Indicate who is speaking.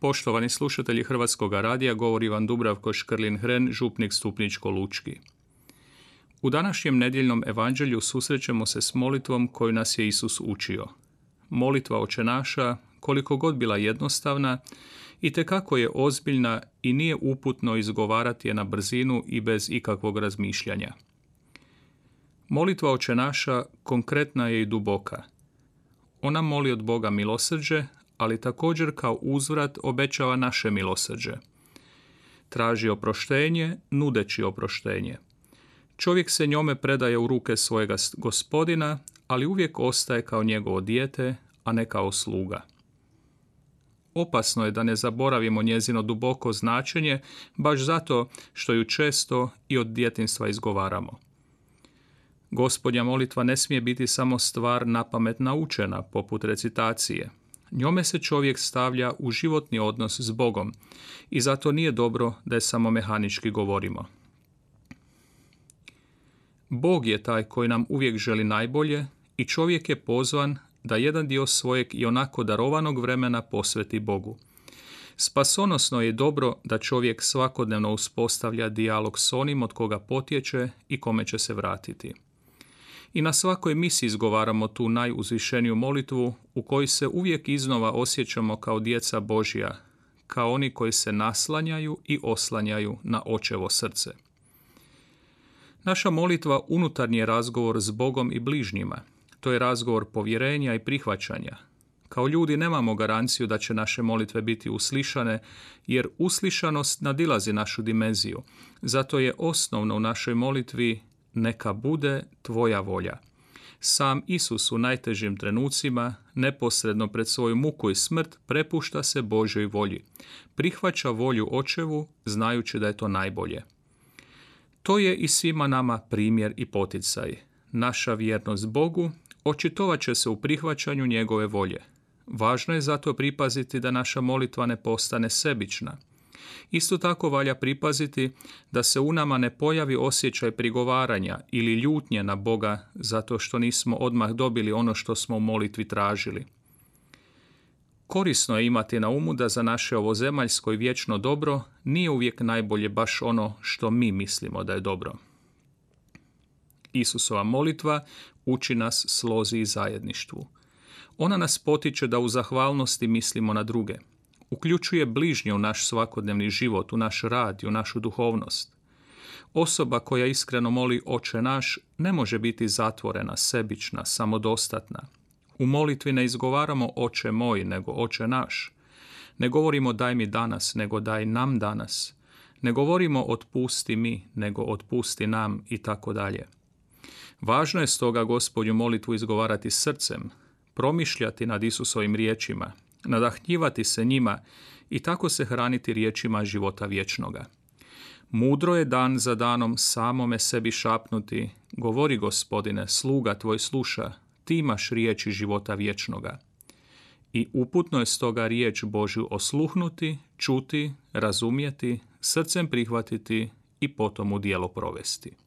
Speaker 1: Poštovani slušatelji Hrvatskog radija, govori vam Dubravko Škrlin-Hren, župnik Stupničko-Lučki. U današnjem nedjeljnom evanđelju susrećemo se s molitvom koju nas je Isus učio. Molitva oče naša, koliko god bila jednostavna, i kako je ozbiljna i nije uputno izgovarati je na brzinu i bez ikakvog razmišljanja. Molitva oče naša konkretna je i duboka. Ona moli od Boga milosrđe, ali također kao uzvrat obećava naše milosrđe. Traži oproštenje, nudeći oproštenje. Čovjek se njome predaje u ruke svojega gospodina, ali uvijek ostaje kao njegovo dijete, a ne kao sluga. Opasno je da ne zaboravimo njezino duboko značenje, baš zato što ju često i od djetinstva izgovaramo. Gospodja molitva ne smije biti samo stvar napamet naučena, poput recitacije – Njome se čovjek stavlja u životni odnos s Bogom i zato nije dobro da je samo mehanički govorimo. Bog je taj koji nam uvijek želi najbolje i čovjek je pozvan da jedan dio svojeg i onako darovanog vremena posveti Bogu. Spasonosno je dobro da čovjek svakodnevno uspostavlja dijalog s onim od koga potječe i kome će se vratiti i na svakoj misi izgovaramo tu najuzvišeniju molitvu u kojoj se uvijek iznova osjećamo kao djeca Božja, kao oni koji se naslanjaju i oslanjaju na očevo srce. Naša molitva unutarnji je razgovor s Bogom i bližnjima. To je razgovor povjerenja i prihvaćanja. Kao ljudi nemamo garanciju da će naše molitve biti uslišane, jer uslišanost nadilazi našu dimenziju. Zato je osnovno u našoj molitvi neka bude tvoja volja. Sam Isus u najtežim trenucima, neposredno pred svoju muku i smrt, prepušta se Božoj volji. Prihvaća volju očevu, znajući da je to najbolje. To je i svima nama primjer i poticaj. Naša vjernost Bogu očitovat će se u prihvaćanju njegove volje. Važno je zato pripaziti da naša molitva ne postane sebična – Isto tako valja pripaziti da se u nama ne pojavi osjećaj prigovaranja ili ljutnje na Boga zato što nismo odmah dobili ono što smo u molitvi tražili. Korisno je imati na umu da za naše ovozemaljsko i vječno dobro nije uvijek najbolje baš ono što mi mislimo da je dobro. Isusova molitva uči nas slozi i zajedništvu. Ona nas potiče da u zahvalnosti mislimo na druge – uključuje bližnje u naš svakodnevni život, u naš rad i u našu duhovnost. Osoba koja iskreno moli oče naš ne može biti zatvorena, sebična, samodostatna. U molitvi ne izgovaramo oče moj, nego oče naš. Ne govorimo daj mi danas, nego daj nam danas. Ne govorimo otpusti mi, nego otpusti nam i tako dalje. Važno je stoga gospodju molitvu izgovarati srcem, promišljati nad Isusovim riječima, nadahnjivati se njima i tako se hraniti riječima života vječnoga. Mudro je dan za danom samome sebi šapnuti, govori gospodine, sluga tvoj sluša, ti imaš riječi života vječnoga. I uputno je stoga riječ Božju osluhnuti, čuti, razumjeti, srcem prihvatiti i potom u dijelo provesti.